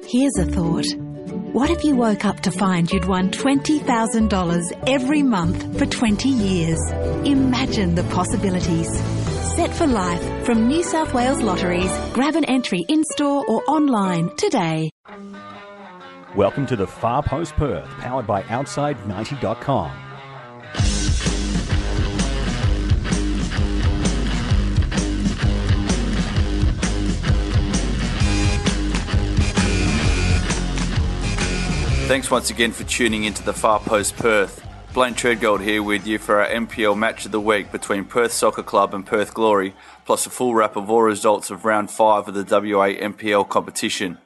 Here's a thought. What if you woke up to find you'd won $20,000 every month for 20 years? Imagine the possibilities. Set for life from New South Wales Lotteries. Grab an entry in store or online today. Welcome to the Far Post Perth, powered by Outside90.com. Thanks once again for tuning into the Far Post Perth. Blaine Treadgold here with you for our NPL match of the week between Perth Soccer Club and Perth Glory, plus a full wrap of all results of round five of the WA NPL competition.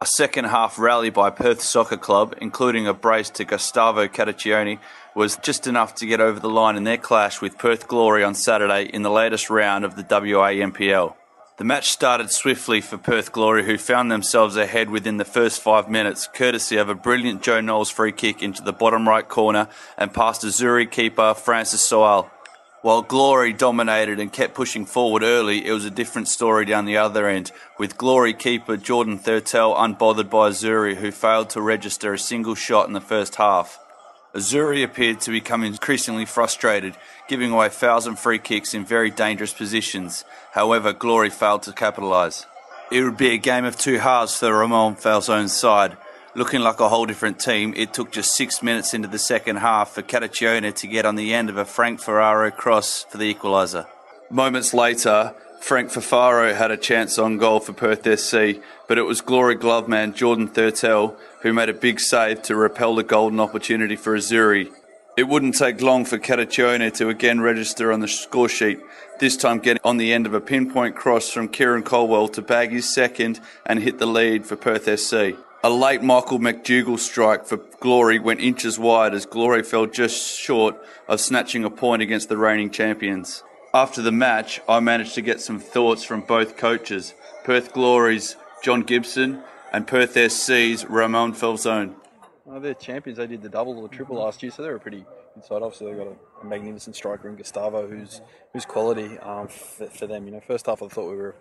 A second half rally by Perth Soccer Club, including a brace to Gustavo Cataccione, was just enough to get over the line in their clash with Perth Glory on Saturday in the latest round of the WA NPL. The match started swiftly for Perth Glory, who found themselves ahead within the first five minutes, courtesy of a brilliant Joe Knowles free kick into the bottom right corner and past Azzurri keeper Francis Soal. While Glory dominated and kept pushing forward early, it was a different story down the other end, with Glory keeper Jordan Thurtell unbothered by Azzurri, who failed to register a single shot in the first half. Azzurri appeared to become increasingly frustrated, giving away fouls and free kicks in very dangerous positions. However, Glory failed to capitalise. It would be a game of two halves for Ramon Falzone's side. Looking like a whole different team, it took just six minutes into the second half for Cataccione to get on the end of a Frank Ferraro cross for the equaliser. Moments later, Frank Fafaro had a chance on goal for Perth SC, but it was glory glove man Jordan Thurtell who made a big save to repel the golden opportunity for Azzurri. It wouldn't take long for Cataccione to again register on the score sheet, this time getting on the end of a pinpoint cross from Kieran Colwell to bag his second and hit the lead for Perth SC. A late Michael McDougall strike for Glory went inches wide as Glory fell just short of snatching a point against the reigning champions. After the match, I managed to get some thoughts from both coaches, Perth Glory's John Gibson and Perth SC's Ramon Falzone. Well, they're champions. They did the double or the triple last year, so they're a pretty good side. Obviously, they've got a, a magnificent striker in Gustavo, who's who's quality um, for, for, them. You know, first half I thought we were,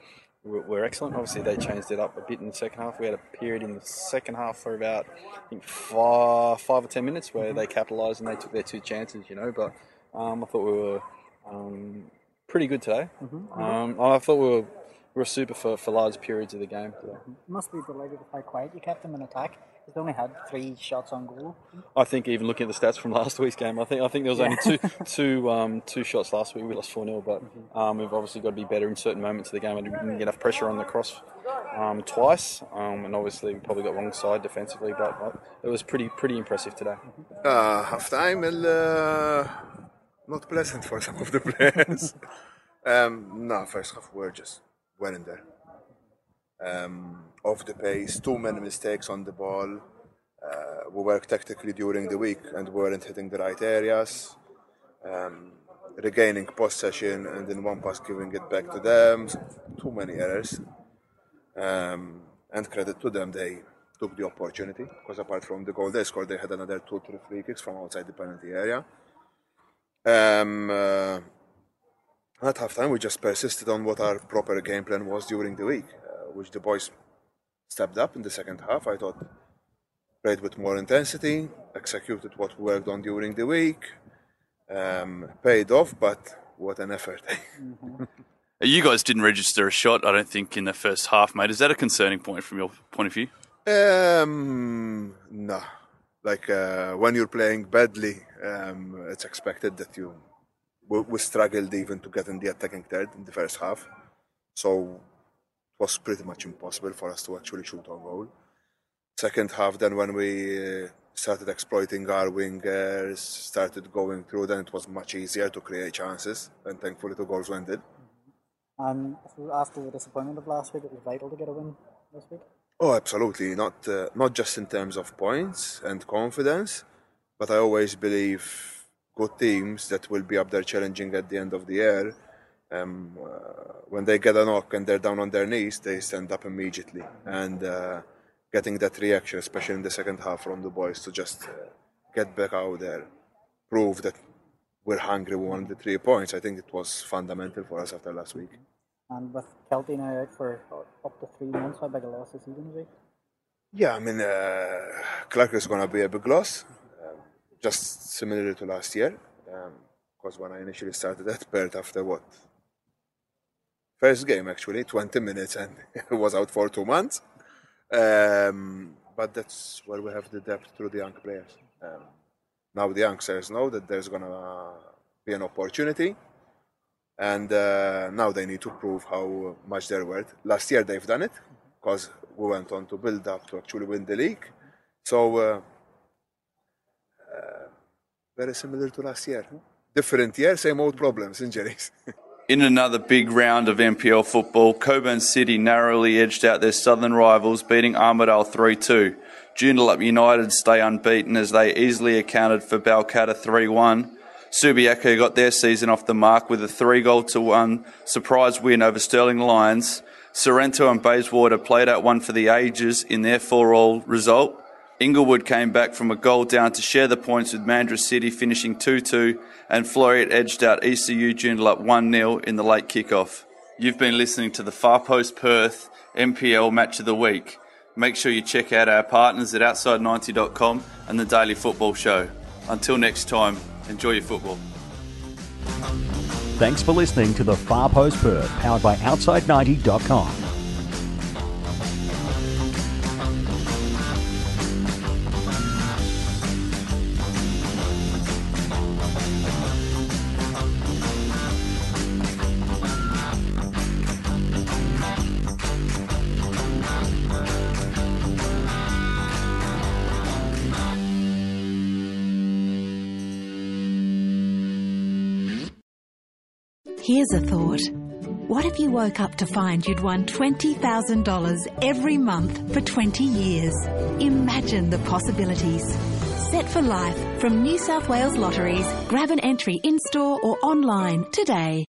we were excellent. Obviously, they changed it up a bit in the second half. We had a period in the second half for about I think five, five or ten minutes where they capitalised and they took their two chances. You know, but um, I thought we were um, pretty good today. Mm-hmm. Um, I thought we were we were super for, for large periods of the game. Yeah. Must be delighted with how quiet you kept them in attack. He's only had three shots on goal. I think even looking at the stats from last week's game, I think I think there was yeah. only two two um, two shots last week. We lost four 0 but mm-hmm. um, we've obviously got to be better in certain moments of the game. I didn't get enough pressure on the cross um, twice, um, and obviously we probably got wrong side defensively. But uh, it was pretty pretty impressive today. Uh, half time, uh, not pleasant for some of the players. um, no, first half we're just weren't there. Um, off the pace, too many mistakes on the ball. Uh, we worked tactically during the week and weren't hitting the right areas. Um, regaining possession and then one pass giving it back to them. Too many errors. Um, and credit to them, they took the opportunity because apart from the goal they scored, they had another two, three free kicks from outside the penalty area. Um, uh, at halftime, we just persisted on what our proper game plan was during the week, uh, which the boys stepped up in the second half. I thought played with more intensity, executed what we worked on during the week, um, paid off, but what an effort. mm-hmm. You guys didn't register a shot, I don't think, in the first half, mate. Is that a concerning point from your point of view? Um, no. Like uh, when you're playing badly, um, it's expected that you we, we, struggled even to get in the attacking third in the first half. So it was pretty much impossible for us to actually shoot on goal. Second half, then when we uh, started exploiting our wingers, started going through, then it was much easier to create chances, and thankfully the goals went in. And after the disappointment of last week, it was vital to get a win this week. Oh, absolutely! Not uh, not just in terms of points and confidence, but I always believe good teams that will be up there challenging at the end of the year, um, uh, when they get a knock and they're down on their knees, they stand up immediately. And uh, getting that reaction, especially in the second half from the boys, to just uh, get back out there, prove that we're hungry, we want the three points. I think it was fundamental for us after last week. And with Kelty now out for up to three months, how big a loss this season is Yeah, I mean, uh, Clark is going to be a big loss, just similar to last year. Because when I initially started at Perth, after what? First game, actually, 20 minutes, and was out for two months. Um, but that's where we have the depth through the young players. Um, now the youngsters know that there's going to be an opportunity, and uh, now they need to prove how much they're worth. Last year they've done it because we went on to build up to actually win the league. So uh, very similar to last year. Different year, same old problems, injuries. In another big round of NPL football, Cockburn City narrowly edged out their southern rivals, beating Armadale 3 2. Joondalup United stay unbeaten as they easily accounted for Balcatta 3 1. Subiaco got their season off the mark with a 3 goal to 1 surprise win over Stirling Lions. Sorrento and Bayswater played out one for the ages in their 4 all result. Inglewood came back from a goal down to share the points with Mandurah City, finishing 2 2, and Floreat edged out ECU Joondalup 1 0 in the late kickoff. You've been listening to the Far Post Perth NPL Match of the Week. Make sure you check out our partners at Outside90.com and the Daily Football Show. Until next time, enjoy your football. Thanks for listening to the Far Post Perth, powered by Outside90.com. Here's a thought. What if you woke up to find you'd won $20,000 every month for 20 years? Imagine the possibilities. Set for life from New South Wales Lotteries. Grab an entry in store or online today.